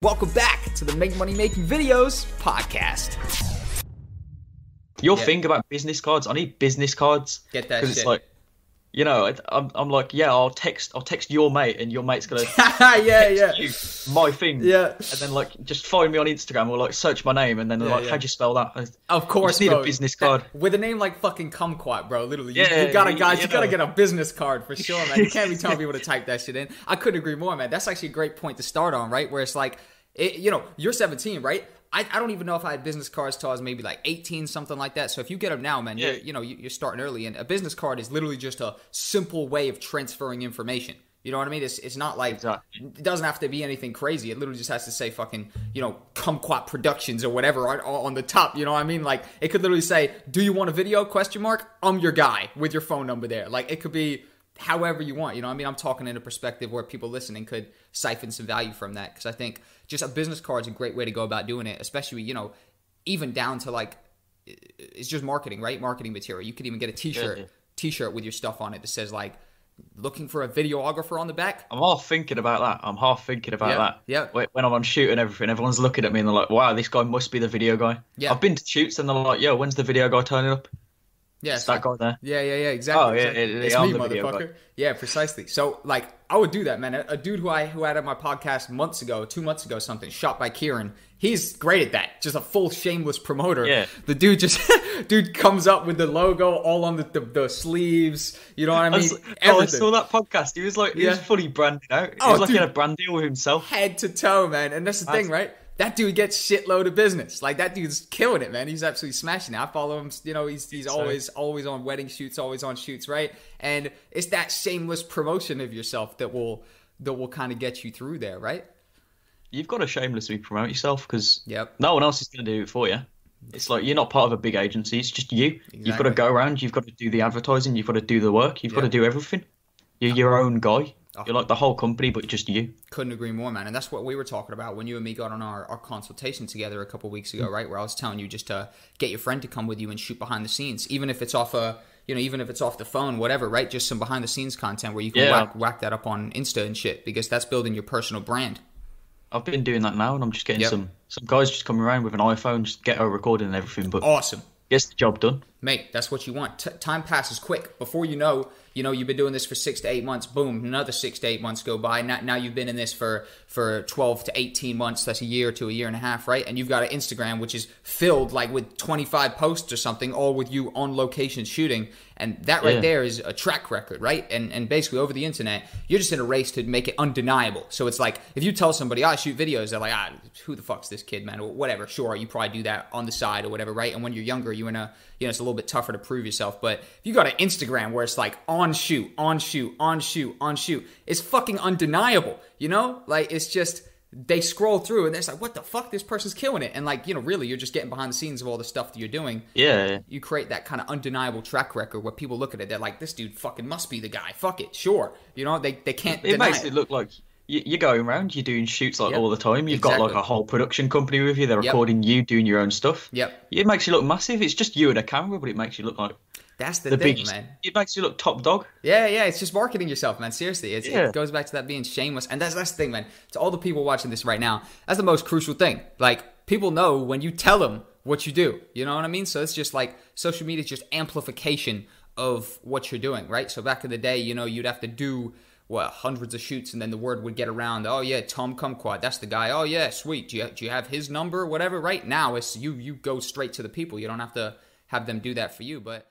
Welcome back to the Make Money Making Videos podcast. Your Yeah. thing about business cards, I need business cards. Get that shit. it's like, you know, I'm, I'm like, yeah, I'll text, I'll text your mate, and your mate's gonna yeah, yeah. you my thing. Yeah. And then like, just find me on Instagram or like search my name, and then they're Yeah, like, yeah. how'd you spell that? I- Of course, need a business card. with a name like fucking Kumquat, bro. Literally, you, Yeah, you gotta, guys, you you gotta get a business card for sure, man. You can't be telling people to type that shit in. I couldn't agree more, man. That's actually a great point to start on, right? Where it's like, it, you know, you're 17, right? I, I don't even know if I had business cards till I was maybe like 18, something like that. So if you get them now, man, you're, you know, you- you're starting early, and a business card is literally just a simple way of transferring information. You know what I mean? It's, it's not like Exactly. it doesn't have to be anything crazy. It literally just has to say fucking, you know, Kumquat Productions or whatever on, on the top. You know what I mean? Like it could literally say, "Do you want a video?" Question mark. I'm your guy with your phone number there. Like it could be however you want. You know what I mean? I'm talking in a perspective where people listening could siphon some value from that because I think just a business card is a great way to go about doing it, especially you know, even down to like it's just marketing, right? Marketing material. You could even get a T-shirt, Yeah. T-shirt with your stuff on it that says like. Looking for a videographer on the back? I'm half thinking about that. I'm half thinking about Yeah, that. yeah. When when I'm on shoot and everything, everyone's looking at me and they're like, "Wow, this guy must be the video guy." Yeah. I've been to shoots and they're like, "Yo, when's the video guy turning up?" Yeah, It's that guy there. Yeah, yeah, yeah, exactly. Oh, yeah, exactly. yeah, it's me, the motherfucker. Yeah, precisely. So, like, I would do that, man. A, a dude who I who had on my podcast months ago, two months ago, something, shot by Kieran. He's great at that. Just a full shameless promoter. Yeah. The dude just dude comes up with the logo all on the the, the sleeves. You know what I I mean? was- oh, I saw that podcast. He was like, he was fully branded out. He Oh, was like dude. in a brand deal with himself. head to toe, man. And that's the thing, right? That dude gets shitload of business. Like that dude's killing it, man. He's absolutely smashing it. I follow him. You know, he's he's always always on wedding shoots, always on shoots, right? And it's that shameless promotion of yourself that will that will kind of get you through there, right? You've got to shamelessly promote yourself because Yep. no one else is going to do it for you. It's like you're not part of a big agency. It's just you. You've got to go around. You've got to do the advertising. You've got to do the work. You've got to do everything. You're your own guy. Oh. You're like the whole company, but just you. Couldn't agree more, man. And that's what we were talking about when you and me got on our, our consultation together a couple weeks ago, mm. right? Where I was telling you just to get your friend to come with you and shoot behind the scenes, even if it's off a, you know, even if it's off the phone, whatever, right? Just some behind the scenes content where you can Yeah. whack, whack that up on Insta and shit because that's building your personal brand. I've been doing that now, and I'm just getting Yep. some some guys just coming around with an iPhone, just get a recording and everything, but Awesome. gets the job done. Mate, that's what you want. T- time passes quick. Before you know, you know, you've been doing this for six to eight months. Boom, another six to eight months go by. Now, now you've been in this for for twelve to eighteen months. That's a year to a year and a half, right? And you've got an Instagram which is filled like with twenty five posts or something, all with you on location shooting. And that right Yeah. there is a track record, right? And and basically over the internet, you're just in a race to make it undeniable. So it's like if you tell somebody I shoot videos, they're like, ah, who the fuck's this kid, man? Or whatever. Sure, you probably do that on the side or whatever, right? And when you're younger, you're in a you know it's a little bit tougher to prove yourself. But if you got an Instagram where it's like on shoot, on shoot, on shoot, on shoot, it's fucking undeniable. You know, like it's just they scroll through and it's like, what the fuck? This person's killing it. And like you know, really, you're just getting behind the scenes of all the stuff that you're doing Yeah, you create that kind of undeniable track record where people look at it, they're like, this dude fucking must be the guy. Fuck it, sure. You know, they, they can't it makes it look like you're going around. You're doing shoots like Yep. all the time. You've got like a whole production company with you. They're Yep. recording you doing your own stuff. Yep. It makes you look massive. It's just you and a camera, but it makes you look like That's the, the thing, biggest. man. It makes you look top dog. Yeah, yeah, it's just marketing yourself, man. Seriously, it's, Yeah. it goes back to that being shameless, and that's that's the thing, man. To all the people watching this right now, that's the most crucial thing. Like people know when you tell them what you do. You know what I mean? So it's just like social media is just amplification of what you're doing, right? So back in the day, you know, you'd have to do what hundreds of shoots, and then the word would get around. Oh yeah, Tom Kumquat, that's the guy. Oh yeah, sweet. Do you do you have his number, or whatever? Right now, it's you you go straight to the people. You don't have to have them do that for you, but.